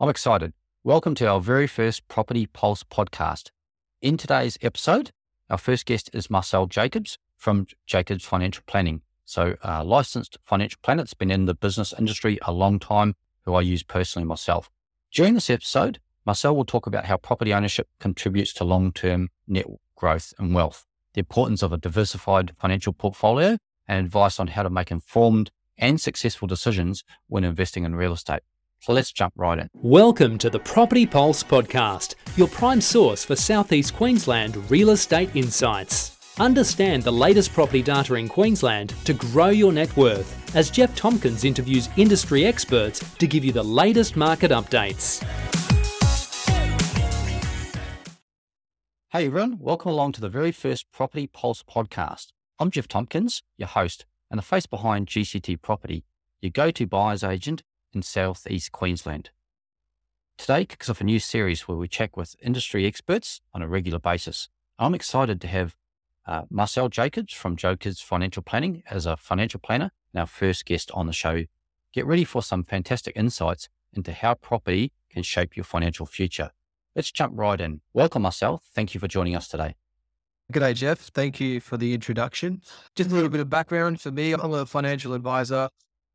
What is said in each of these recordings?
I'm excited. Welcome to our very first Property Pulse podcast. In today's episode, our first guest is Marcel Jacobs from Jacobs Financial Planning. So, a licensed financial planner that's been in the business industry a long time, who I use personally myself. During this episode, Marcel will talk about how property ownership contributes to long term net growth and wealth, the importance of a diversified financial portfolio, and advice on how to make informed and successful decisions when investing in real estate. So let's jump right in. Welcome to the Property Pulse podcast, your prime source for Southeast Queensland real estate insights. Understand the latest property data in Queensland to grow your net worth as Geoff Tomkins interviews industry experts to give you the latest market updates. Hey everyone, welcome along to the very first Property Pulse podcast. I'm Geoff Tomkins, your host, and the face behind GCT Property, your go to buyer's agent in southeast Queensland. Today kicks off a new series where we check with industry experts on a regular basis. I'm excited to have uh, Marcel Jacobs from Jacobs Financial Planning as a financial planner, and our first guest on the show. Get ready for some fantastic insights into how property can shape your financial future. Let's jump right in. Welcome, Marcel. Thank you for joining us today. Good day, Geoff. Thank you for the introduction. Just a little bit of background for me. I'm a financial advisor.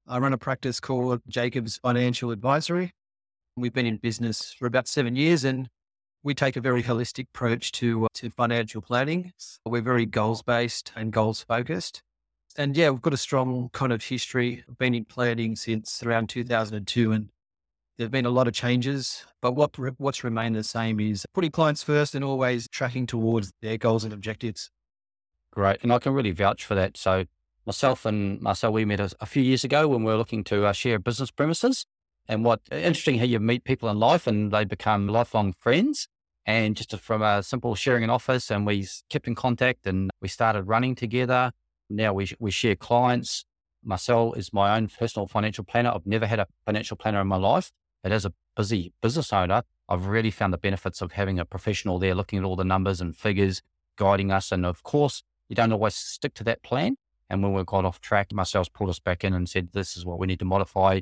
I run a practice called Jacobs Financial Advisory. We've been in business for about seven years and we take a very holistic approach to, uh, to financial planning. We're very goals based and goals focused. And yeah, we've got a strong kind of history. I've been in planning since around 2002 and there have been a lot of changes, but what what's remained the same is putting clients first and always tracking towards their goals and objectives. Great, and I can really vouch for that. So myself and Marcel, we met a, a few years ago when we were looking to uh, share business premises. And what interesting how you meet people in life and they become lifelong friends. And just from a simple sharing an office, and we kept in contact and we started running together. Now we we share clients. Marcel is my own personal financial planner. I've never had a financial planner in my life. But as a busy business owner, I've really found the benefits of having a professional there looking at all the numbers and figures, guiding us. And of course, you don't always stick to that plan. And when we got off track, Marcel's pulled us back in and said, this is what we need to modify,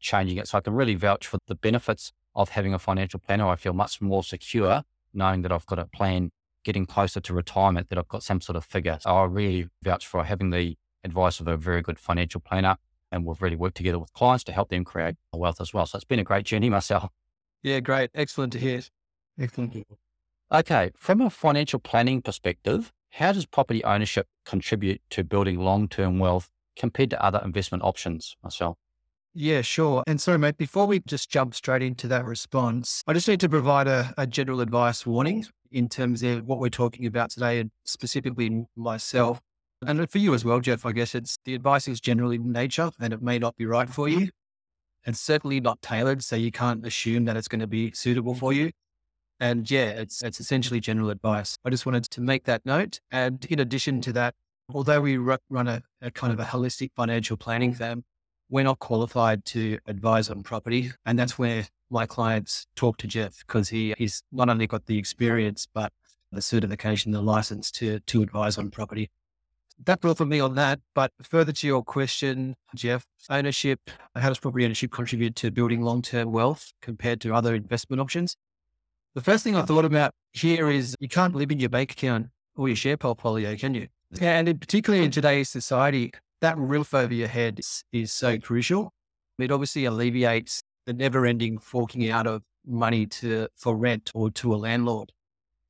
changing it. So I can really vouch for the benefits of having a financial planner. I feel much more secure knowing that I've got a plan getting closer to retirement, that I've got some sort of figure. So I really vouch for having the advice of a very good financial planner and we've really worked together with clients to help them create wealth as well. So it's been a great journey myself. Yeah, great. Excellent to hear. Excellent. Okay. From a financial planning perspective, how does property ownership contribute to building long term wealth compared to other investment options, Marcel? Yeah, sure. And sorry, mate, before we just jump straight into that response, I just need to provide a, a general advice warning in terms of what we're talking about today, and specifically myself. And for you as well, Geoff, I guess it's the advice is generally in nature and it may not be right for you. It's certainly not tailored, so you can't assume that it's going to be suitable for you. And yeah, it's it's essentially general advice. I just wanted to make that note. And in addition to that, although we run a, a kind of a holistic financial planning firm, we're not qualified to advise on property. And that's where my clients talk to Geoff because he he's not only got the experience, but the certification, the license to to advise on property that's all for me on that. But further to your question, Geoff, ownership, how does property ownership contribute to building long term wealth compared to other investment options? The first thing I thought about here is you can't live in your bank account or your share portfolio, can you? Yeah, And in, particularly in mm. today's society, that roof over your head is, is so crucial. It obviously alleviates the never ending forking out of money to for rent or to a landlord.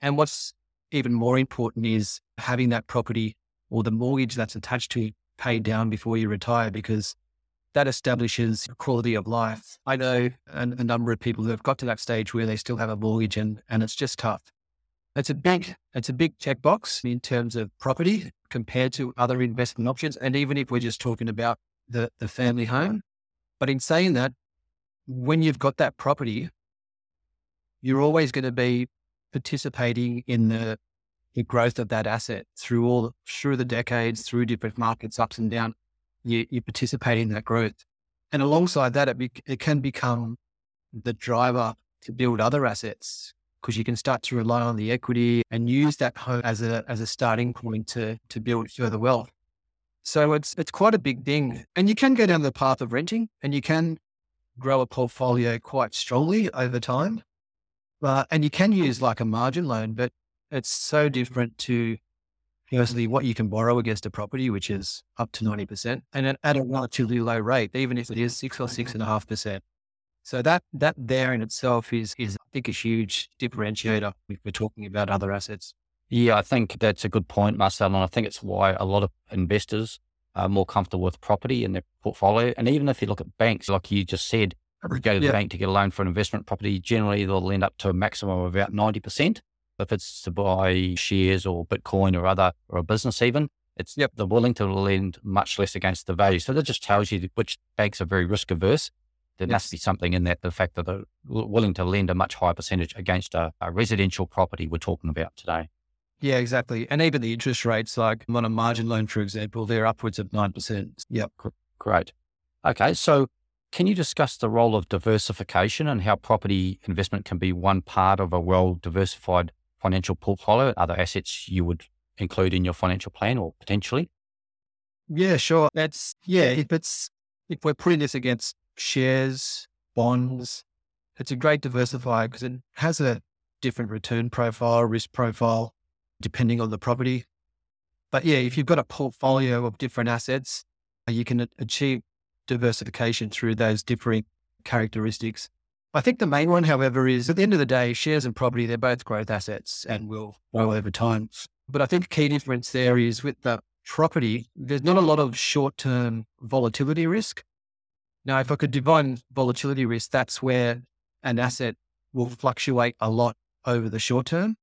And what's even more important is having that property or the mortgage that's attached to it paid down before you retire because that establishes quality of life. I know a, a, number of people who have got to that stage where they still have a mortgage and, and it's just tough. It's a big, it's a big checkbox in terms of property compared to other investment options. And even if we're just talking about the, the family home, but in saying that, when you've got that property, you're always going to be participating in the the growth of that asset through all through the decades, through different markets, ups and down. You, you participate in that growth, and alongside that, it, be, it can become the driver to build other assets because you can start to rely on the equity and use that home as a as a starting point to to build further wealth. So it's it's quite a big thing, and you can go down the path of renting, and you can grow a portfolio quite strongly over time. But, and you can use like a margin loan, but it's so different to firstly what you can borrow against a property, which is up to 90%, and then at a relatively low rate, even if it is six or six and a half percent. So that that there in itself is is I think a huge differentiator if we're talking about other assets. Yeah, I think that's a good point, Marcel. And I think it's why a lot of investors are more comfortable with property in their portfolio. And even if you look at banks, like you just said, you go to the yeah. bank to get a loan for an investment property, generally they'll lend up to a maximum of about 90%. If it's to buy shares or Bitcoin or other, or a business even, it's yep. they're willing to lend much less against the value. So that just tells you which banks are very risk averse there yes. must be something in that, the fact that they're willing to lend a much higher percentage against a, a residential property we're talking about today. Yeah, exactly. And even the interest rates, like on a margin loan, for example, they're upwards of 9%. Yep. Great. Okay. So, can you discuss the role of diversification and how property investment can be one part of a well diversified financial portfolio? Other assets you would include in your financial plan or potentially? Yeah, sure. That's, yeah, if it's, if we're putting this against shares, bonds. It's a great diversifier because it has a different return profile, risk profile, depending on the property. But yeah, if you've got a portfolio of different assets, you can achieve diversification through those differing characteristics. I think the main one, however, is at the end of the day, shares and property, they're both growth assets and will grow over time. But I think key difference there is with the property, there's not a lot of short term volatility risk. Now, if I could define volatility risk, that's where an asset will fluctuate a lot over the short term.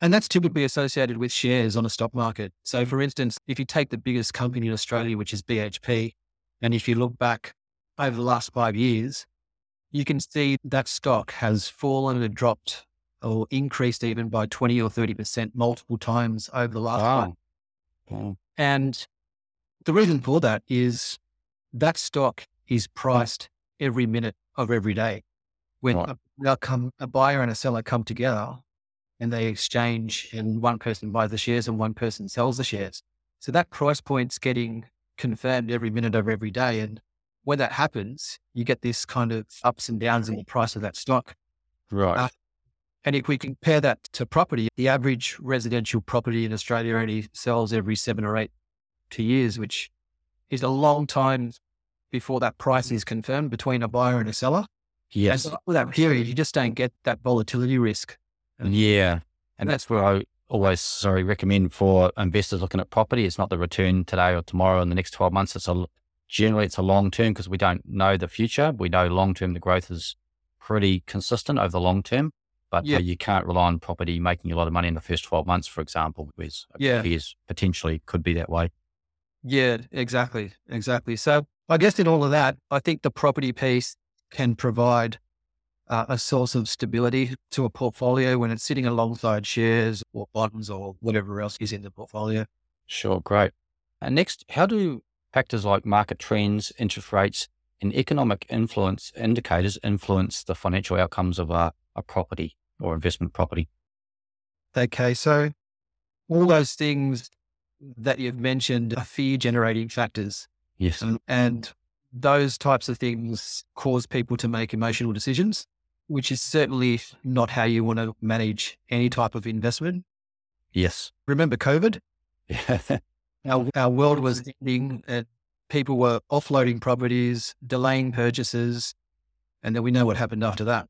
And that's typically associated with shares on a stock market. So, for instance, if you take the biggest company in Australia, which is BHP, and if you look back over the last five years, you can see that stock has fallen and dropped or increased even by 20 or 30% multiple times over the last wow. And the reason for that is that stock is priced every minute of every day. When right. a, come, a buyer and a seller come together and they exchange and one person buys the shares and one person sells the shares. So that price point's getting confirmed every minute of every day. And when that happens, you get this kind of ups and downs in the price of that stock. Right. Uh, and if we compare that to property, the average residential property in Australia only sells every seven or eight two years, which is a long time before that price is confirmed between a buyer and a seller. Yes. So with that period, you just don't get that volatility risk. Yeah. And that's where I always, sorry, recommend for investors looking at property. It's not the return today or tomorrow in the next 12 months. It's a, generally it's a long term because we don't know the future. We know long term, the growth is pretty consistent over the long term, but yeah. you can't rely on property making a lot of money in the first 12 months, for example, whereas yeah. years potentially could be that way. Yeah, exactly. Exactly. So I guess in all of that, I think the property piece can provide uh, a source of stability to a portfolio when it's sitting alongside shares or bonds or whatever else is in the portfolio. Sure, great. And next, how do factors like market trends, interest rates, and economic influence indicators influence the financial outcomes of a, a property or investment property? Okay, so all those things that you've mentioned are fear generating factors. Yes. And, and those types of things cause people to make emotional decisions, which is certainly not how you want to manage any type of investment. Yes. Remember COVID? Our, our world was ending and people were offloading properties, delaying purchases. And then we know what happened after that.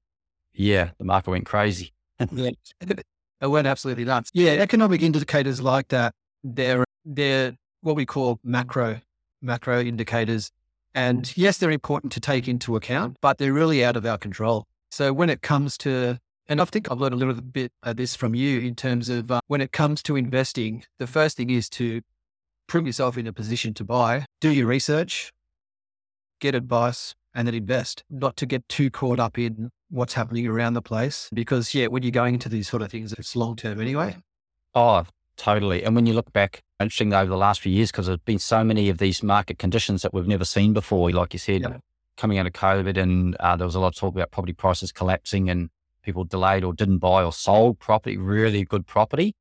Yeah. The market went crazy. yeah. It went absolutely nuts. Yeah. Economic indicators like that, they're, they're what we call macro macro indicators. And yes, they're important to take into account, but they're really out of our control. So when it comes to, and I think I've learned a little bit of this from you in terms of uh, when it comes to investing, the first thing is to put yourself in a position to buy, do your research, get advice, and then invest, not to get too caught up in what's happening around the place. Because, yeah, when you're going into these sort of things, it's long term anyway. Oh, totally. And when you look back interesting over the last few years because there's been so many of these market conditions that we've never seen before. Like you said, yeah. coming out of COVID, and uh, there was a lot of talk about property prices collapsing and people delayed or didn't buy or sold property, really good property,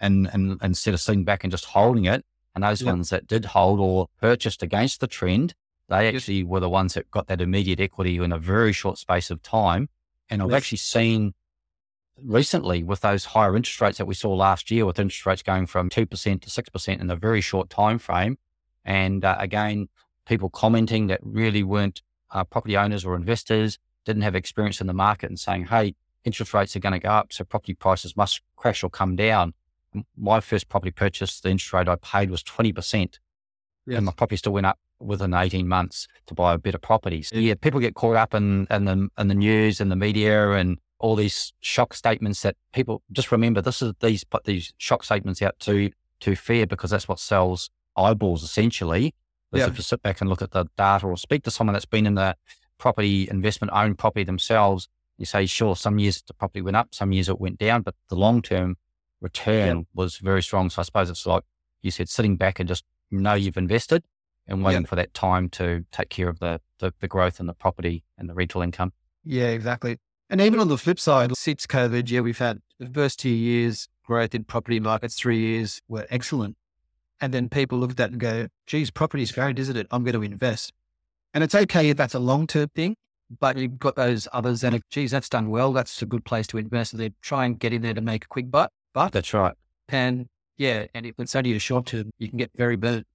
and, and, and instead of sitting back and just holding it. And those yeah. ones that did hold or purchased against the trend They actually were the ones that got that immediate equity in a very short space of time. And I've yes. actually seen recently with those higher interest rates that we saw last year, with interest rates going from 2% to 6% in a very short time frame. And uh, again, people commenting that really weren't uh, property owners or investors, didn't have experience in the market and saying, hey, interest rates are going to go up, so property prices must crash or come down. My first property purchase, the interest rate I paid was 20%. Yes. And my property still went up within 18 months to buy a better property. So yeah, people get caught up in, in the in the news and the media and all these shock statements that people just remember this is these put these shock statements out to to fear because that's what sells eyeballs essentially. Yeah. If you sit back and look at the data or speak to someone that's been in the property investment owned property themselves, you say, sure, some years the property went up, some years it went down, but the long term return yeah. was very strong. So I suppose it's like you said, sitting back and just know you've invested and waiting yeah. for that time to take care of the, the, the growth in the property and the rental income. Yeah, exactly. And even on the flip side, since COVID, yeah, we've had the first two years growth in property markets, three years were excellent. And then people look at that and go, geez, property is great, isn't it? I'm going to invest. And it's okay if that's a long term thing, but you've got those others that are, geez, that's done well. That's a good place to invest. So they try and get in there to make a quick butt. But that's right. And yeah, and if it's only a short term, you can get very burnt.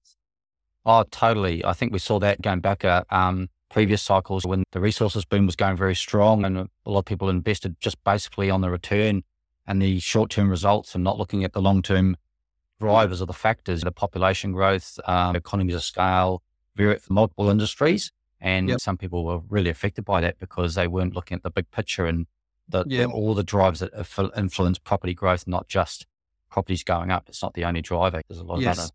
Oh, totally. I think we saw that going back uh, um, previous cycles when the resources boom was going very strong and a lot of people invested just basically on the return and the short term results and not looking at the long term drivers or the factors, the population growth, um, economies of scale, very, multiple industries. And yep. some people were really affected by that because they weren't looking at the big picture and the, yep. the, all the drivers that influence property growth, not just properties going up. It's not the only driver. There's a lot yes. of other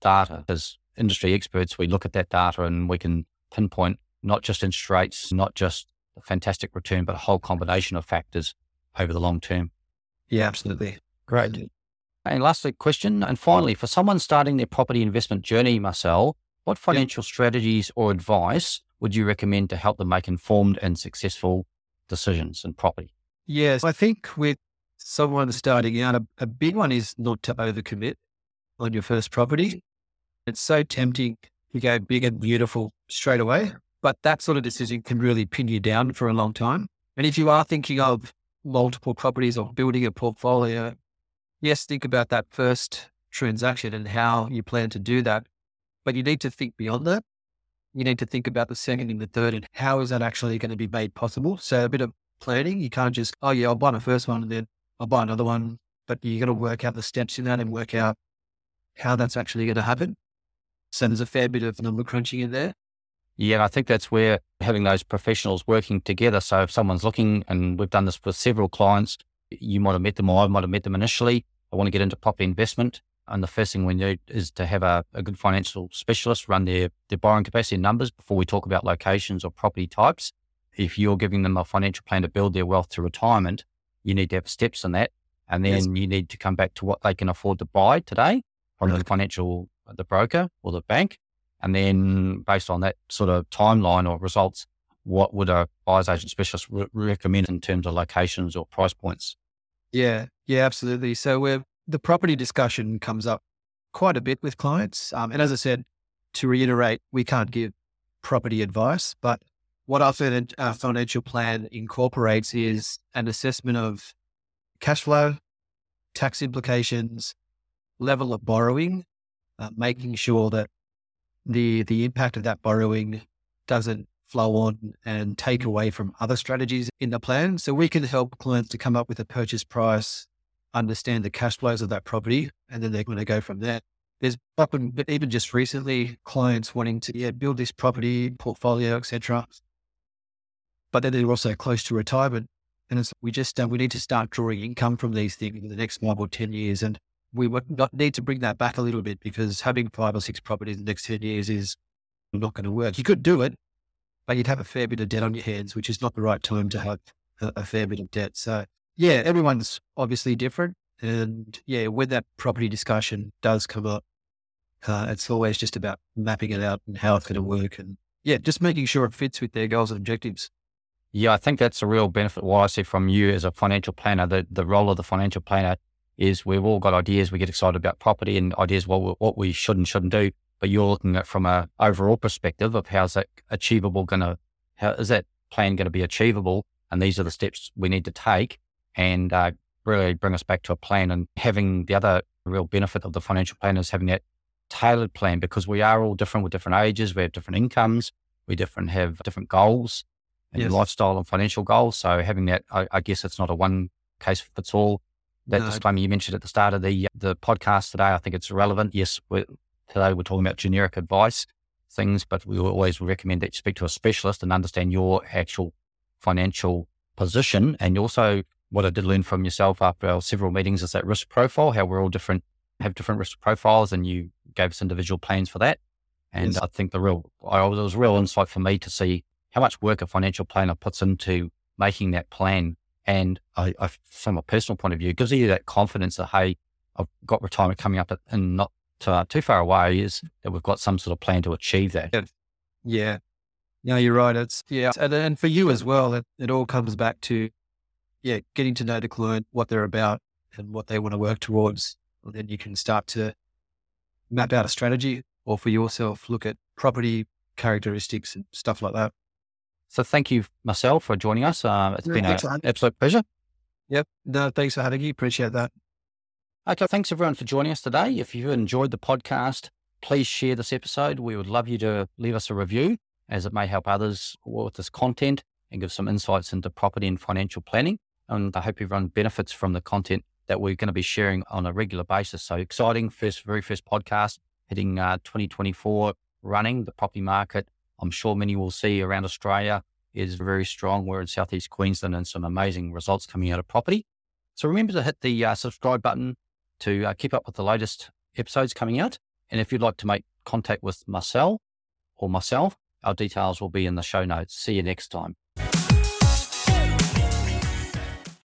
data. As industry experts, we look at that data and we can pinpoint not just interest rates, not just a fantastic return, but a whole combination of factors over the long term. Yeah, absolutely. Great. And lastly, question. And finally, for someone starting their property investment journey, Marcel, what financial yep. strategies or advice would you recommend to help them make informed and successful decisions and property? Yes, I think with someone starting out, a, a big one is not to overcommit on your first property. It's so tempting to go big and beautiful straight away. But that sort of decision can really pin you down for a long time. And if you are thinking of multiple properties or building a portfolio, yes, think about that first transaction and how you plan to do that. But you need to think beyond that. You need to think about the second and the third and how is that actually going to be made possible? So a bit of planning. You can't just, oh yeah, I'll buy the first one and then I'll buy another one. But you got to work out the steps in that and work out how that's actually going to happen. So there's a fair bit of number crunching in there. Yeah, I think that's where having those professionals working together. So if someone's looking, and we've done this with several clients, you might have met them or I might have met them initially. I want to get into property investment. And the first thing we need is to have a, a good financial specialist run their, their borrowing capacity numbers before we talk about locations or property types. If you're giving them a financial plan to build their wealth to retirement, you need to have steps in that. And then yes. you need to come back to what they can afford to buy today from the financial the broker or the bank. And then based on that sort of timeline or results, what would a buyer's agent specialist re- recommend in terms of locations or price points? Yeah, yeah, absolutely. So we're, the property discussion comes up quite a bit with clients. Um, and as I said, to reiterate, we can't give property advice, but what our, our financial plan incorporates is an assessment of cash flow, tax implications, level of borrowing, uh, making sure that the the impact of that borrowing doesn't flow on and take away from other strategies in the plan. So we can help clients to come up with a purchase price, understand the cash flows of that property, and then they're going to go from there. There's often, but even just recently, clients wanting to yeah build this property portfolio, etc. But then they're also close to retirement, and we just uh, we need to start drawing income from these things in the next five or ten years. And we need to bring that back a little bit because having five or six properties in the next 10 years is not going to work. You could do it, but you'd have a fair bit of debt on your hands, which is not the right time to have a, a fair bit of debt. So, yeah, everyone's obviously different. And yeah, when that property discussion does come up, uh, it's always just about mapping it out and how it's going to work. And yeah, just making sure it fits with their goals and objectives. Yeah, I think that's a real benefit. What I see from you as a financial planner, the, the role of the financial planner is we've all got ideas. We get excited about property and ideas what we, what we should and shouldn't do. but you're looking at from a overall perspective of how's that achievable going to, how is that plan going to be achievable? And these are the steps we need to take and uh, really bring us back to a plan and having the other real benefit of the financial plan is having that tailored plan because we are all different with different ages, we have different incomes, we different have different goals and yes. lifestyle and financial goals. So having that, I, I, guess it's not a one case fits all. That no. disclaimer you mentioned at the start of the the podcast today, I think it's relevant. Yes, we're, today we're talking about generic advice things, but we always recommend that you speak to a specialist and understand your actual financial position. And also, what I did learn from yourself after our several meetings is that risk profile, how we're all different, have different risk profiles, and you gave us individual plans for that. And yes. I think the real, I, it was a real insight for me to see how much work a financial planner puts into making that plan. And I, I, from a personal point of view, it gives you that confidence that, hey, I've got retirement coming up and not uh, too far away is that we've got some sort of plan to achieve that. Yeah. Yeah. No, you're right. It's, yeah. And, and for you as well, it, it all comes back to, yeah, getting to know the client, what they're about and what they want to work towards. And then you can start to map out a strategy or for yourself, look at property characteristics and stuff like that. So thank you, Marcel, for joining us. Uh, it's been an absolute pleasure. Yep. No, thanks for having me. Appreciate that. Okay. Thanks everyone for joining us today. If you enjoyed the podcast, please share this episode. We would love you to leave us a review as it may help others with this content and give some insights into property and financial planning. And I hope everyone benefits from the content that we're going to be sharing on a regular basis. So exciting first, very first podcast hitting uh, 2024 running the property market I'm sure many will see around Australia is very strong. We're in Southeast Queensland and some amazing results coming out of property. So remember to hit the uh, subscribe button to uh, keep up with the latest episodes coming out. And if you'd like to make contact with Marcel or myself, our details will be in the show notes. See you next time.